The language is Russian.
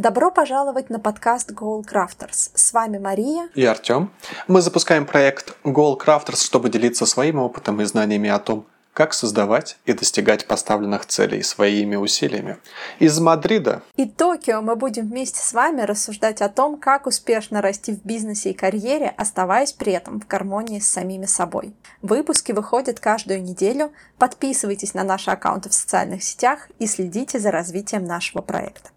Добро пожаловать на подкаст Goal Crafters. С вами Мария и Артем. Мы запускаем проект Goal Crafters, чтобы делиться своим опытом и знаниями о том, как создавать и достигать поставленных целей своими усилиями. Из Мадрида и Токио мы будем вместе с вами рассуждать о том, как успешно расти в бизнесе и карьере, оставаясь при этом в гармонии с самими собой. Выпуски выходят каждую неделю. Подписывайтесь на наши аккаунты в социальных сетях и следите за развитием нашего проекта.